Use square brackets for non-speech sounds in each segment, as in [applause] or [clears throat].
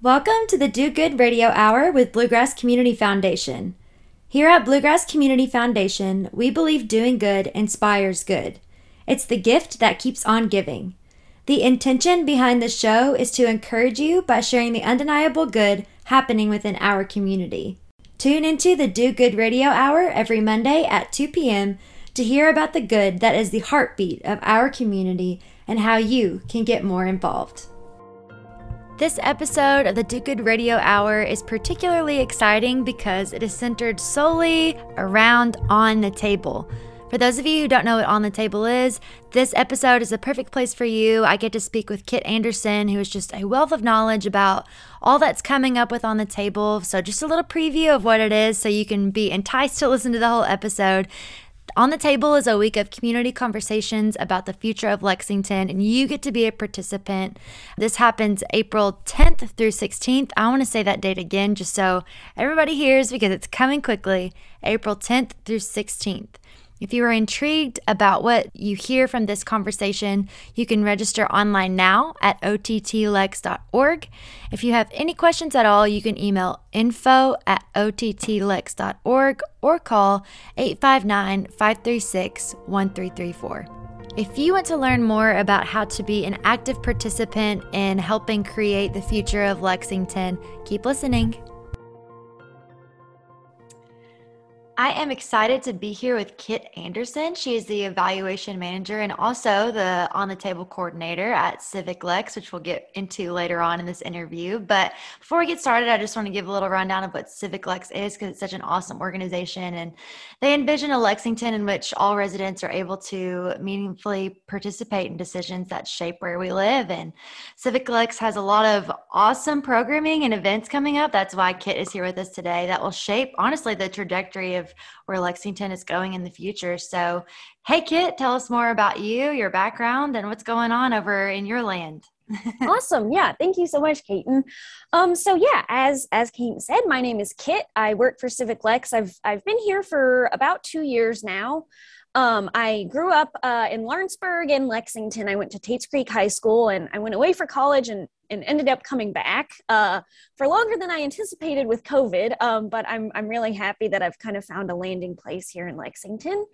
Welcome to the Do Good Radio Hour with Bluegrass Community Foundation. Here at Bluegrass Community Foundation, we believe doing good inspires good. It's the gift that keeps on giving. The intention behind the show is to encourage you by sharing the undeniable good happening within our community. Tune into the Do Good Radio Hour every Monday at 2 p.m. to hear about the good that is the heartbeat of our community and how you can get more involved. This episode of the Do Good Radio Hour is particularly exciting because it is centered solely around On the Table. For those of you who don't know what On the Table is, this episode is a perfect place for you. I get to speak with Kit Anderson, who is just a wealth of knowledge about all that's coming up with On the Table. So, just a little preview of what it is so you can be enticed to listen to the whole episode. On the Table is a week of community conversations about the future of Lexington, and you get to be a participant. This happens April 10th through 16th. I want to say that date again just so everybody hears because it's coming quickly. April 10th through 16th. If you are intrigued about what you hear from this conversation, you can register online now at ottlex.org. If you have any questions at all, you can email info at ottlex.org or call 859 536 1334. If you want to learn more about how to be an active participant in helping create the future of Lexington, keep listening. I am excited to be here with Kit Anderson. She is the evaluation manager and also the on the table coordinator at Civic Lex, which we'll get into later on in this interview. But before we get started, I just want to give a little rundown of what Civic Lex is because it's such an awesome organization. And they envision a Lexington in which all residents are able to meaningfully participate in decisions that shape where we live. And Civic Lex has a lot of awesome programming and events coming up. That's why Kit is here with us today that will shape, honestly, the trajectory of where Lexington is going in the future. So, hey, Kit, tell us more about you, your background, and what's going on over in your land. [laughs] awesome yeah thank you so much Kaiten. um so yeah as as Kaiten said my name is kit i work for civic lex i've i've been here for about two years now um, I grew up uh, in Lawrenceburg and Lexington. I went to Tates Creek High School and I went away for college and and ended up coming back uh, for longer than I anticipated with COVID. Um, but I'm, I'm really happy that I've kind of found a landing place here in Lexington.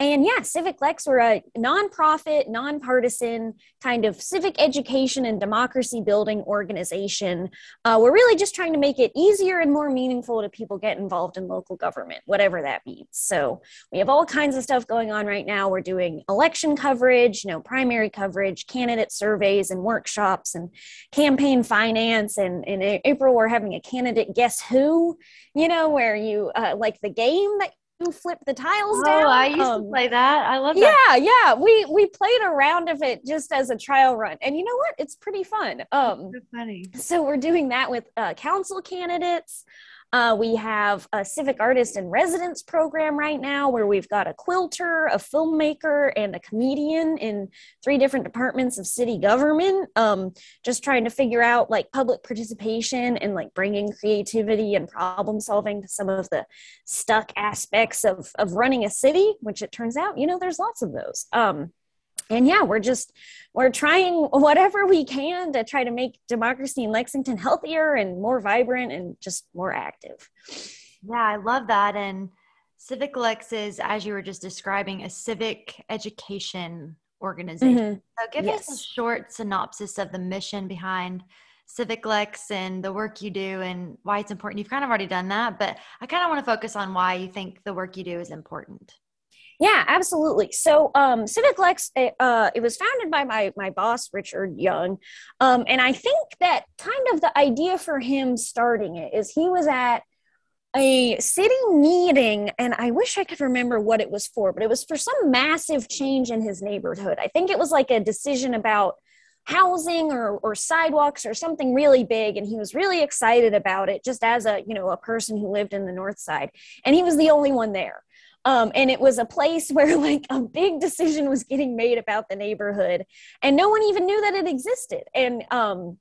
And yeah, Civic Lex, we're a nonprofit, nonpartisan kind of civic education and democracy building organization. Uh, we're really just trying to make it easier and more meaningful to people get involved in local government, whatever that means. So we have all kinds of stuff going on right now. We're doing election coverage, you know, primary coverage, candidate surveys and workshops and campaign finance and in april we're having a candidate guess who you know where you uh, like the game that you flip the tiles down. oh, down i used um, to play that. I love that. Yeah yeah. We we played a round of it just as a trial run. And you know what? It's pretty fun. Um so funny. so we're doing that with uh, council candidates uh, we have a civic artist in residence program right now where we've got a quilter, a filmmaker, and a comedian in three different departments of city government. Um, just trying to figure out like public participation and like bringing creativity and problem solving to some of the stuck aspects of, of running a city, which it turns out, you know, there's lots of those. Um, and yeah we're just we're trying whatever we can to try to make democracy in lexington healthier and more vibrant and just more active. Yeah i love that. And civic lex is as you were just describing a civic education organization. Mm-hmm. so give yes. us a short synopsis of the mission behind civic lex and the work you do and why it's important. You've kind of already done that but i kind of want to focus on why you think the work you do is important yeah, absolutely. So, um, Civic Lex, eh, uh, it was founded by my my boss Richard Young, um, and I think that kind of the idea for him starting it is he was at a city meeting, and I wish I could remember what it was for, but it was for some massive change in his neighborhood. I think it was like a decision about housing or, or sidewalks or something really big and he was really excited about it just as a you know a person who lived in the north side and he was the only one there um, and it was a place [laughs] where like a big decision was getting made about the neighborhood and no one even knew that it existed. And um,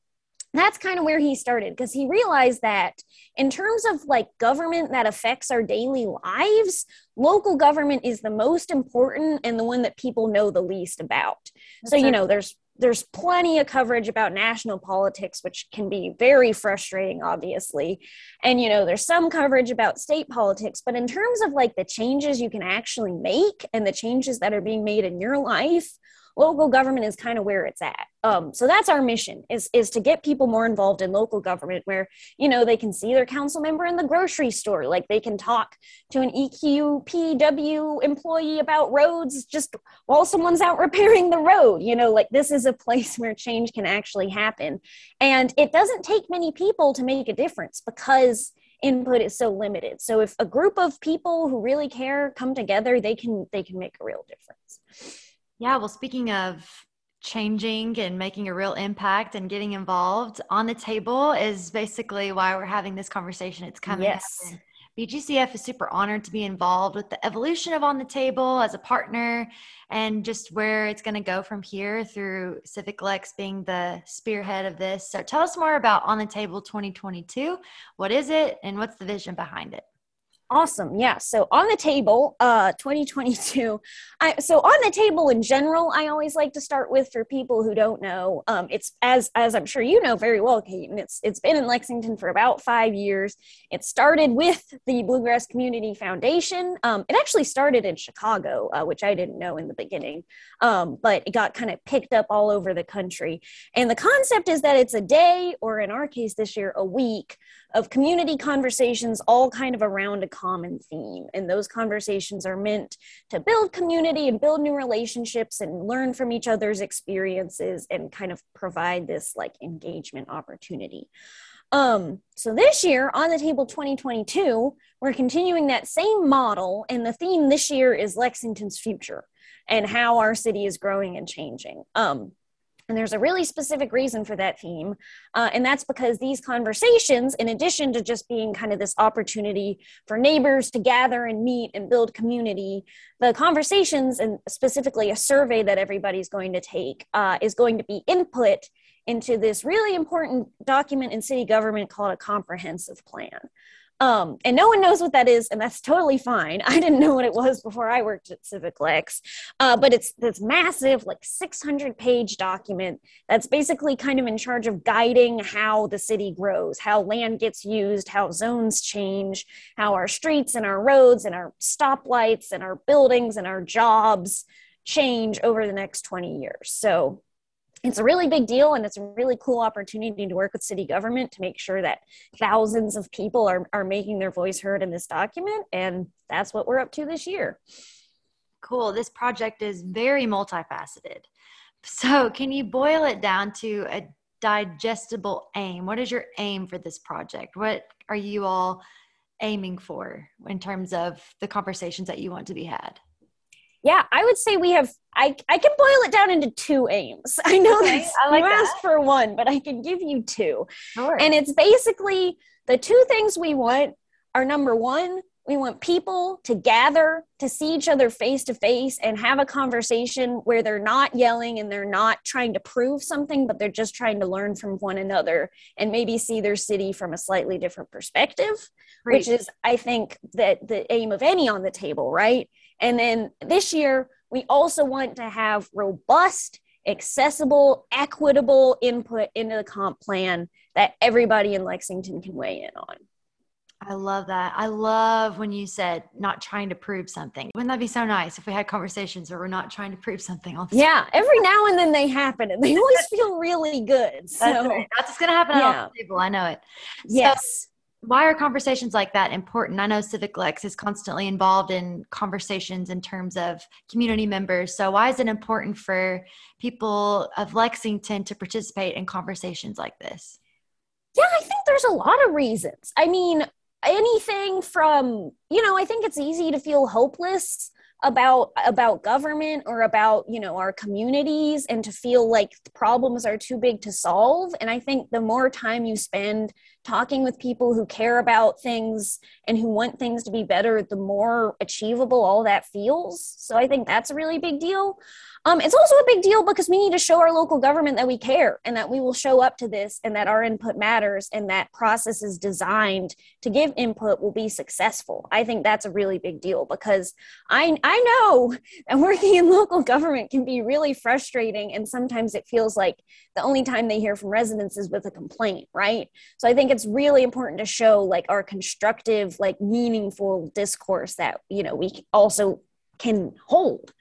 that's kind of where he started because he realized that in terms of like government that affects our daily lives local government is the most important and the one that people know the least about. So you know there's there's plenty of coverage about national politics which can be very frustrating obviously. And you know there's some coverage about state politics but in terms of like the changes you can actually make and the changes that are being made in your life local government is kind of where it's at. Um, so that's our mission is is to get people more involved in local government where you know they can see their council member in the grocery store, like they can talk to an EQPW employee about roads just while someone's out [laughs] repairing the road. You know, like this is a place where change can actually happen, and it doesn't take many people to make a difference because input is so limited so if a group of people who really care come together they can they can make a real difference yeah, well, speaking of changing and making a real impact and getting involved on the table is basically why we're having this conversation. It's coming. Yes. BGCF is super honored to be involved with the evolution of On the Table as a partner and just where it's going to go from here through Civic Lex being the spearhead of this. So tell us more about On the Table 2022. What is it and what's the vision behind it? Awesome. Yeah. So on the table, uh, 2022. I, so on the table in general, I always like to start with for people who don't know. Um, it's as as I'm sure you know very well, Kate, and it's it's been in Lexington for about five years. It started with the Bluegrass Community Foundation. Um, it actually started in Chicago, uh, which I didn't know in the beginning, um, but it got kind of picked up all over the country. And the concept is that it's a day, or in our case this year, a week of community conversations all kind of around a common theme. And those conversations are meant to build community and build new relationships and learn from each other's experiences and kind of provide this like engagement opportunity. Um, so this year on the table 2022, we're continuing that same model, and the theme this year is Lexington's future and how our city is growing and changing. Um, and there's a really specific reason for that theme. Uh, and that's because these conversations, in addition to just being kind of this opportunity for neighbors to gather and meet and build community, the conversations, and specifically a survey that everybody's going to take, uh, is going to be input into this really important document in city government called a comprehensive plan. Um, and no one knows what that is, and that's totally fine. [laughs] I didn't know what it was before I worked at Civic Lex, uh, but it's this massive, like 600 page document that's basically kind of in charge of guiding how the city grows, how land gets used, how zones change, how our streets and our roads and our stoplights and our buildings and our jobs change over the next 20 years. So it's a really big deal and it's a really cool opportunity to work with city government to make sure that thousands of people are, are making their voice heard in this document and that's what we're up to this year. Cool. This project is very multifaceted. So can you boil it down to a digestible aim? What is your aim for this project? What are you all aiming for in terms of the conversations that you want to be had yeah, I would say we have. I I can boil it down into two aims. [laughs] I know okay, that I like you that. asked for one, but I can give you two. Sure. And it's basically the two things we want are number one, we want people to gather to see each other face to face and have a conversation where they're not yelling and they're not trying to prove something, but they're just trying to learn from one another and maybe see their city from a slightly different perspective, Great. which is, I think, that the aim of any on the table, right? And then this year, we also want to have robust, accessible, equitable input into the comp plan that everybody in Lexington can weigh in on. I love that. I love when you said not trying to prove something. Wouldn't that be so nice if we had conversations where we're not trying to prove something all the Yeah, every now and then they happen and they always feel really good. So that's, right. that's going to happen yeah. the table. I know it. Yes why are conversations like that important? I know Civic Lex is constantly involved in conversations in terms of community members. So, why is it important for people of Lexington to participate in conversations like this? Yeah, I think there's a lot of reasons. I mean, anything from, you know, I think it's easy to feel hopeless about about government or about you know our communities and to feel like problems are too big to solve and i think the more time you spend talking with people who care about things and who want things to be better the more achievable all that feels so i think that's a really big deal um, it's also a big deal because we need to show our local government that we care and that we will show up to this and that our input matters and that process is designed to give input will be successful. I think that's a really big deal because I I know that working in local government can be really frustrating. And sometimes it feels like the only time they hear from residents is with a complaint, right? So I think it's really important to show like our constructive, like meaningful discourse that, you know, we also can hold.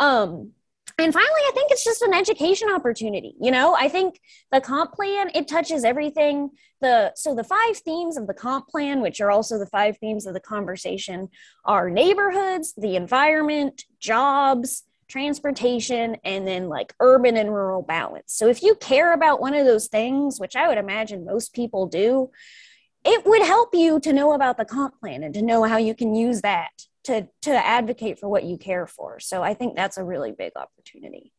Um, and finally i think it's just an education opportunity you know i think the comp plan it touches everything the so the five themes of the comp plan which are also the five themes of the conversation are neighborhoods the environment jobs transportation and then like urban and rural balance. So if you care about one of those things which i would imagine most people do it would help you to know about the comp plan and to know how you can use that to to advocate for what you care for. So i think that's a really big opportunity.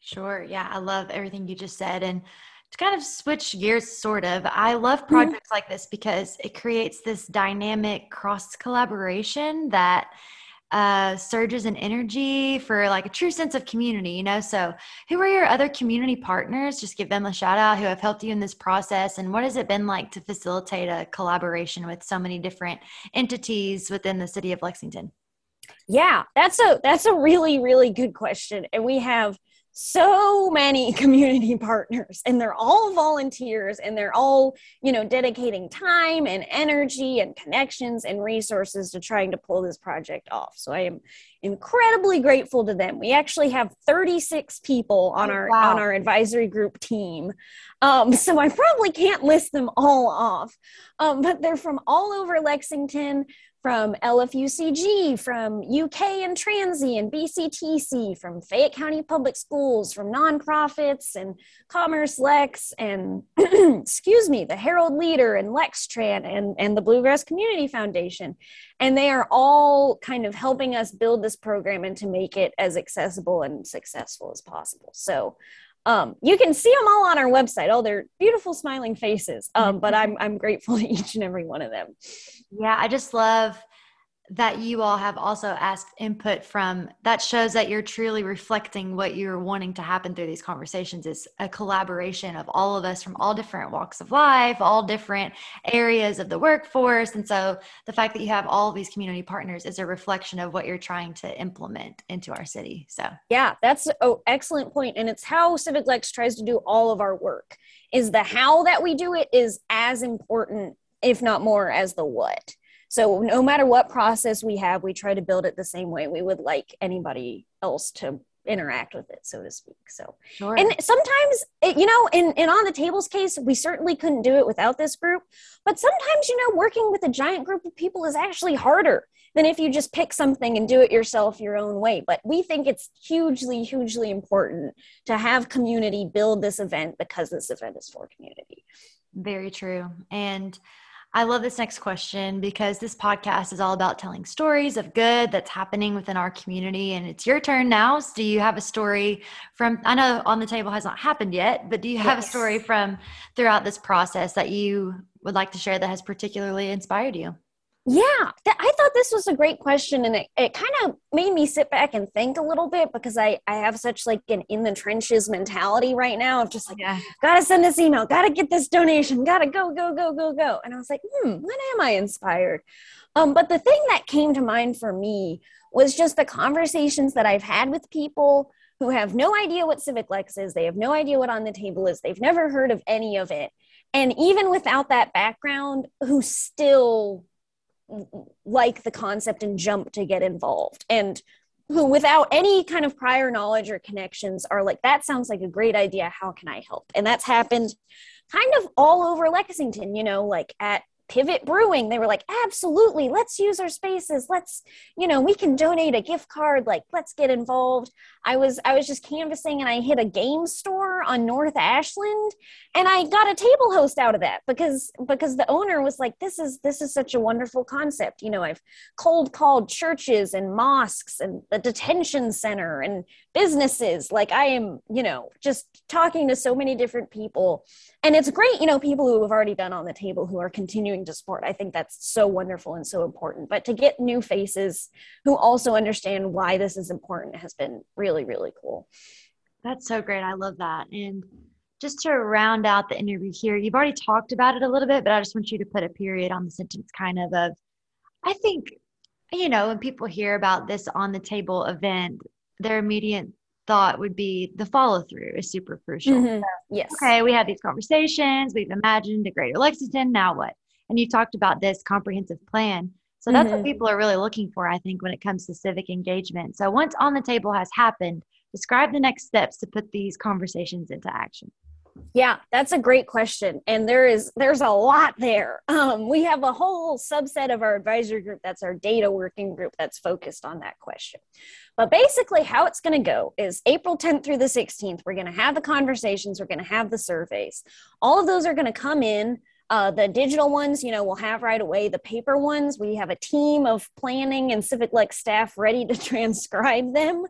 Sure. Yeah i love everything you just said. And to kind of switch gears sort of i love projects mm-hmm. like this because it creates this dynamic cross collaboration that uh, surges in energy for like a true sense of community, you know? So, who are your other community partners? Just give them a shout out who have helped you in this process. And what has it been like to facilitate a collaboration with so many different entities within the city of Lexington? Yeah, that's a that's a really really good question. And we have so many [laughs] community partners and they're all volunteers and they're all you know dedicating time and energy and connections and resources to trying to pull this project off. So i am incredibly grateful to them. We actually have 36 people on oh, our wow. on our advisory group team. Um, [laughs] so i probably can't list them all off um, but they're from all over lexington from LFUCG, from UK and Transy and BCTC, from Fayette County Public Schools, from nonprofits and Commerce Lex and [clears throat] excuse me, the Herald Leader and Lextran and, and the Bluegrass Community Foundation. And they are all kind of helping us build this program and to make it as accessible and successful as possible. So um, you can see them all on our website, all their beautiful smiling faces. Um, but I'm, I'm grateful [laughs] to each and every one of them. Yeah, I just love that you all have also asked input from that shows that you're truly reflecting what you're wanting to happen through these conversations is a collaboration of all of us from all different walks of life all different areas of the workforce. And so the fact that you have all these community partners is a reflection of what you're trying to implement into our city so. Yeah that's an excellent point and it's how civic lex tries to do all of our work is the how that we do it is as important if not more as the what so no matter what process we have, we try to build it the same way we would like anybody else to interact with it, so to speak. So, sure. and sometimes, it, you know, in, in on the tables case, we certainly couldn't do it without this group. But sometimes, you know, working with a giant group of people is actually harder than if you just pick something and do it yourself your own way. But we think it's hugely, hugely important to have community build this event because this event is for community. Very true. And I love this next question because this podcast is all about telling stories of good that's happening within our community. And it's your turn now. So do you have a story from, I know on the table has not happened yet, but do you have yes. a story from throughout this process that you would like to share that has particularly inspired you? Yeah, th- I thought this was a great question, and it, it kind of made me sit back and think a little bit because I I have such like an in the trenches mentality right now of just like yeah. gotta send this email, gotta get this donation, gotta go go go go go, and I was like, hmm, when am I inspired? Um, but the thing that came to mind for me was just the conversations that I've had with people who have no idea what Civic Lex is, they have no idea what on the table is, they've never heard of any of it, and even without that background, who still like the concept and jump to get involved. And who without any kind of prior knowledge or connections are like that sounds like a great idea. How can i help? And that's happened kind of all over lexington you know like at pivot brewing. They were like absolutely let's use our spaces. Let's you know we can donate a gift card. Like let's get involved. I was i was just canvassing and i hit a game store on north ashland and i got a table host out of that because because the owner was like this is this is such a wonderful concept. You know i've cold called churches and mosques and the detention center and businesses. Like i am you know just talking to so many different people. And it's great you know people who have already been on the table who are continuing to support. I think that's so wonderful and so important. But to get new faces who also understand why this is important has been really really cool. That's so great. I love that. And just to round out the interview here you've already talked about it a little bit but i just want you to put a period on the sentence kind of of i think you know, when people hear about this on the table event, their immediate thought would be the follow through is super crucial. Mhm. Yes. Okay, we had these conversations, we've imagined a greater Lexington, now what? And you talked about this comprehensive plan. So that's Mhm. what people are really looking for, I think, when it comes to civic engagement. So once on the table has happened, describe the next steps to put these conversations into action. Yeah, that's a great question, and there is there's a lot there. [laughs] Um, we have a whole subset of our advisory group that's our data working group that's focused on that question. But basically, how it's going to go is April 10th through the 16th. We're going to have the conversations. We're going to have the surveys. All of those are going to come in. Uh, the digital ones, you know, we'll have right away. The paper ones, we have a team of planning and Civic Lex staff ready to [laughs] transcribe them.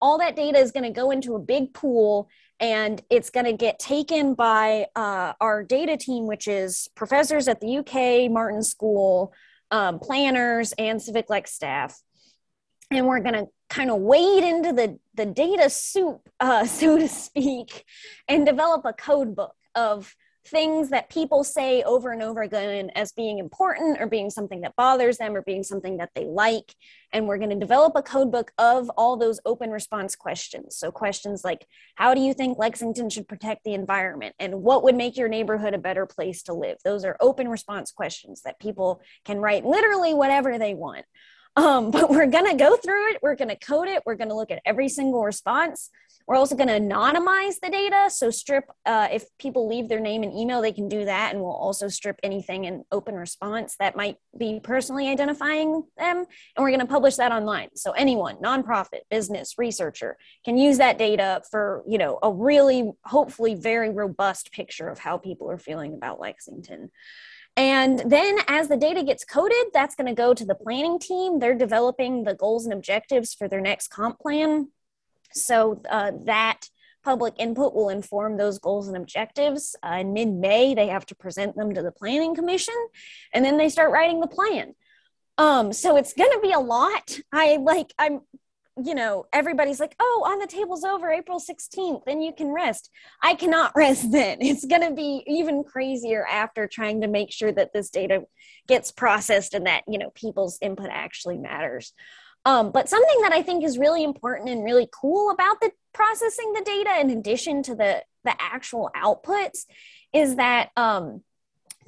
All that data is going to go into a big pool and it's going to get taken by uh, our data team, which is professors at the UK Martin School, um, planners, and Civic Lex staff. And we're going to kind of wade into the, the data soup, uh, [laughs] so to speak, and develop a code book of things that people say over and over again as being important or being something that bothers them or being something that they like. And we're going to develop a code book of all those open response questions. So, questions like, how do you think Lexington should protect the environment? And what would make your neighborhood a better place to live? Those are open response questions that people can write literally whatever they want. Um, [laughs] but we're going to go through it. We're going to code it. We're going to look at every single response. We're also going to anonymize the data. So, strip, uh, if people leave their name and email, they can do that. And we'll also strip anything in open response that might be personally identifying them. And we're going to publish that online. So, anyone, nonprofit, business, researcher can use that data for, you know, a really, hopefully, very robust picture of how people are feeling about Lexington. And then as the data gets coded, that's going to go to the planning team. They're developing the goals and objectives for their next comp plan. So uh, that public input will inform those goals and objectives. Uh, in mid May, they have to present them to the Planning Commission, and then they start writing the plan. Um, so it's going to be a lot. I like, I'm, you know, everybody's like, oh, on the table's over April 16th, then you can rest. I cannot [laughs] rest then. It's going to be even crazier after trying to make sure that this data gets processed and that, you know, people's input actually matters. Um, but something that I think is really important and really cool about the processing the data, in addition to the the actual outputs, is that um,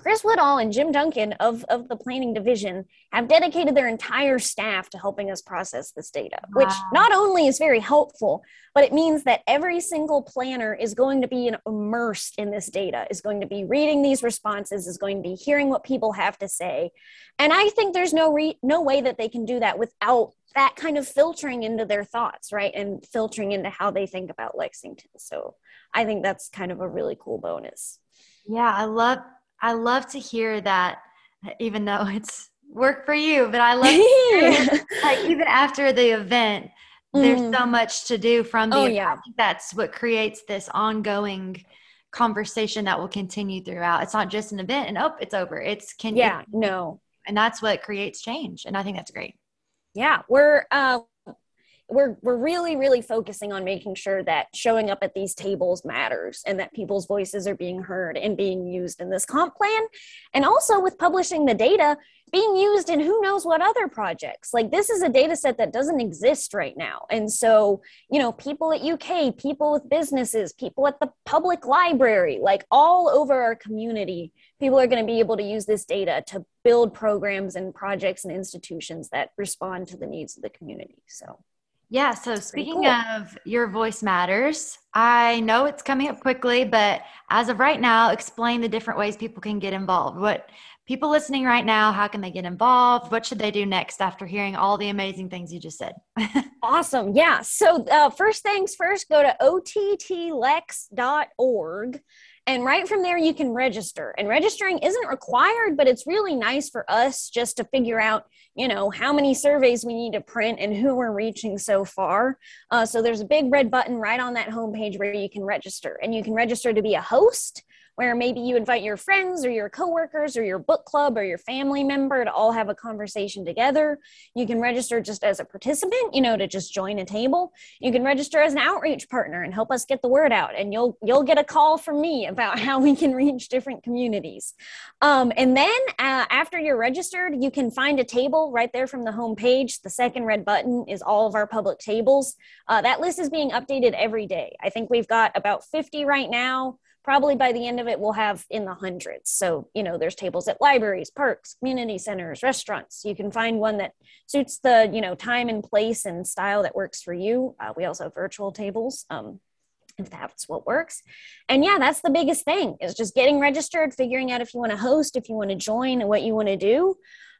Chris Woodall and Jim Duncan of, of the planning division have dedicated their entire staff to helping us process this data, wow. which not only is very helpful, but it means that every single planner is going to be immersed in this data, is going to be reading these responses, is going to be hearing what people have to say. And I think there's no re- no way that they can do that without that kind of filtering into their thoughts, right? And filtering into how they think about Lexington. So I think that's kind of a really cool bonus. Yeah, I love I love to hear that even though it's work for you, but I love like [laughs] even after the event, mm. there's so much to do from the oh, event. yeah. that's what creates this ongoing conversation that will continue throughout. It's not just an event and oh, it's over. It's can yeah, no. And that's what creates change. And I think that's great. Yeah, we're uh, we're we're really really focusing on making sure that showing up at these tables matters and that people's voices are being heard and being used in this comp plan. And also with publishing the data being used in who knows what other projects. Like this is a data set that doesn't exist right now. And so you know people at uk people with businesses people at the public library like all over our community people are going to be able to use this data to build programs and projects and institutions that respond to the needs of the community so yeah. So speaking cool. of your voice matters, I know it's coming up quickly, but as of right now, explain the different ways people can get involved. What people listening right now, how can they get involved? What should they do next after hearing all the amazing things you just said? [laughs] awesome. Yeah. So uh, first things first, go to ottlex.org and right from there, you can register. And registering isn't required, but it's really nice for us just to figure out, you know, how many surveys we need to print and who we're reaching so far. Uh, so there's a big red button right on that homepage where you can register. And you can register to be a host, where maybe you invite your friends or your coworkers or your book club or your family member to all have a conversation together. You can register just as a participant, you know, to just join a table. You can register as an outreach partner and help us get the word out. And you'll you'll get a call from me about [laughs] how we can reach different communities. Um, and then uh, after you're registered, you can find a table right there from the home page. The second red button is all of our public tables. Uh, that list is being updated every day. I think we've got about 50 right now probably by the end of it we'll have in the hundreds. So you know there's tables at libraries parks community centers restaurants. You can find one that suits the you know time and place and style that works for you. Uh, we also have virtual tables um, if that's what works. And yeah that's the biggest thing is just getting registered figuring out if you want to host if you want to join and what you want to do.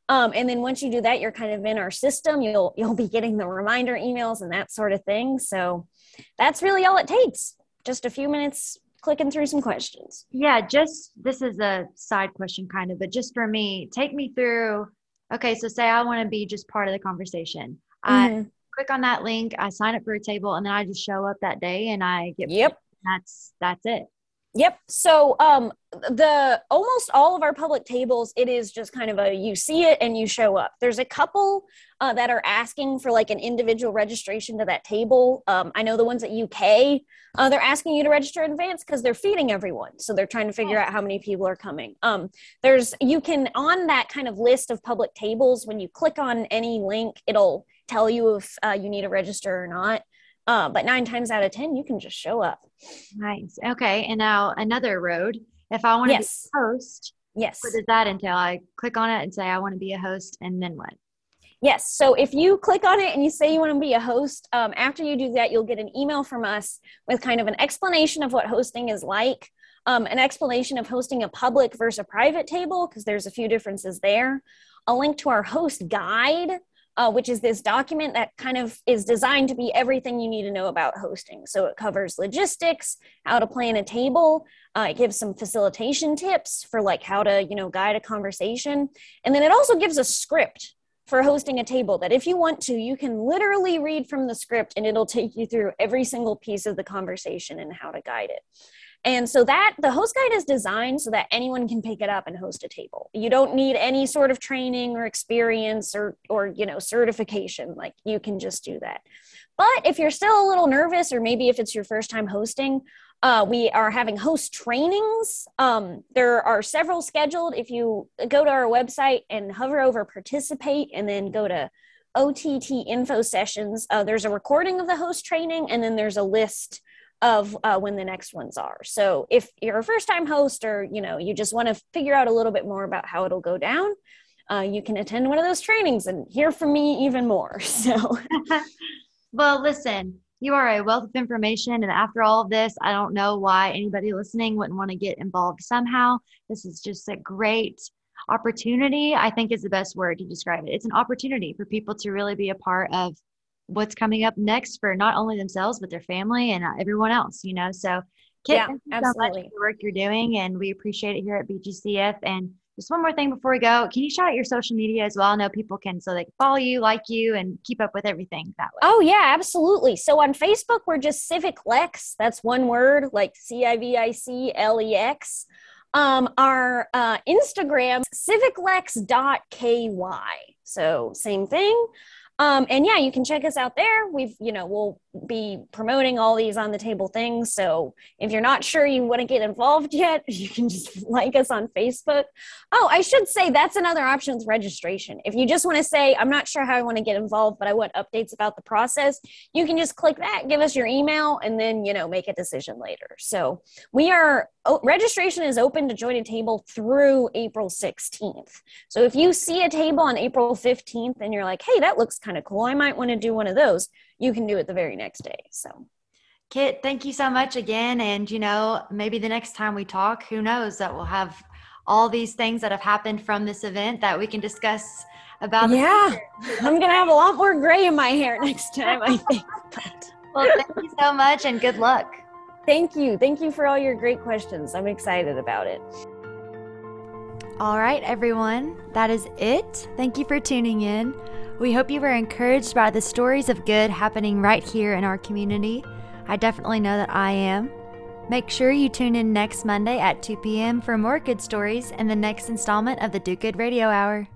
Um, and then once you do that you're kind of in our system. You'll you'll be getting the reminder emails and that sort of thing. So that's really all it takes. Just a few minutes clicking through some questions. Yeah, just this is a side question kind of, but just for me, take me through. Okay, so say I want to be just part of the conversation. Mm-hmm. I click on that link, I sign up for a table, and then I just show up that day and I get. Yep. That's that's it. Yep. So um the almost all of our public tables it is just kind of a you see it and you show up. There's a couple uh, that are asking for like an individual registration to that table. Um, I know the ones at UK uh, they're asking you to register in advance because they're feeding everyone. So they're trying to figure out how many people are coming. Um, there's you can on that kind of list of public tables when you click on any link it'll tell you if uh, you need to register or not. Uh, but nine times out of 10, you can just show up. Nice. Okay. And now another road. If I want to yes. be a host, yes. What does that entail? I click on it and say, I want to be a host, and then what? Yes. So if you click on it and you say you want to be a host, um, after you do that, you'll get an email from us with kind of an explanation of what hosting is like, um, an explanation of hosting a public versus a private table, because there's a few differences there, a link to our host guide uh, which is this document that kind of is designed to be everything you need to know about hosting. So it covers logistics, how to plan a table. Uh, it gives some facilitation tips for like how to, you know, guide a conversation. And then it also gives a script for hosting a table that if you want to, you can literally read from the script and it'll take you through every single piece of the conversation and how to guide it. And so that the host guide is designed so that anyone can pick it up and host a table. You don't need any sort of training or experience or or you know certification. Like you can just do that. But if you're still a little nervous, or maybe if it's your first time hosting, uh, we are having host trainings. Um, there are several scheduled. If you go to our website and hover over participate and then go to OTT info sessions, uh, there's a recording of the host training and then there's a list of uh, when the next ones are. So if you're a first time host or you know you just want to figure out a little bit more about how it'll go down, uh, you can attend one of those trainings and hear from me even more. [laughs] So, [laughs] well, listen, you are a wealth of information, and after all of this, I don't know why anybody listening wouldn't want to get involved somehow. This is just a great opportunity. I think is the best word to describe it. It's an opportunity for people to really be a part of what's coming up next for not only themselves but their family and uh, everyone else you know? So Kit, yeah, absolutely. So the work you're doing and we appreciate it here at bgcf and just one more thing before we go can you shout out your social media as well? I know people can so they can follow you like you and keep up with everything that way. Oh yeah absolutely. So on facebook we're just civic lex that's one word like c-i-v-i-c-l-e-x um, our uh, instagram civiclex.ky so same thing um, and yeah, you can check us out there. We've, you know, we'll be promoting all these on the table things. So if you're not sure you want to get involved yet, [laughs] you can just like us on Facebook. Oh, I should say that's another option with registration. If you just want to say, I'm not sure how I want to get involved, but I want updates about the process, you can just click that, give us your email, and then, you know, make a decision later. So we are, oh, registration is open to join a table through April 16th. So if you see a table on April 15th and you're like, hey, that looks kind of cool, I might want to do one of those you can do it the very next day. So, Kit, thank you so much again. And, you know, maybe the next time we talk, who knows that we'll have all these things that have happened from this event that we can discuss about. Yeah. [laughs] I'm going to have a lot more gray in my hair next time, I [laughs] think. well, thank you so much and good luck. Thank you. Thank you for all your great questions. I'm excited about it. All right, everyone. That is it. Thank you for tuning in. We hope you were encouraged by the stories of good happening right here in our community. I definitely know that I am. Make sure you tune in next Monday at 2 p.m. for more good stories and the next installment of the Do Good Radio Hour.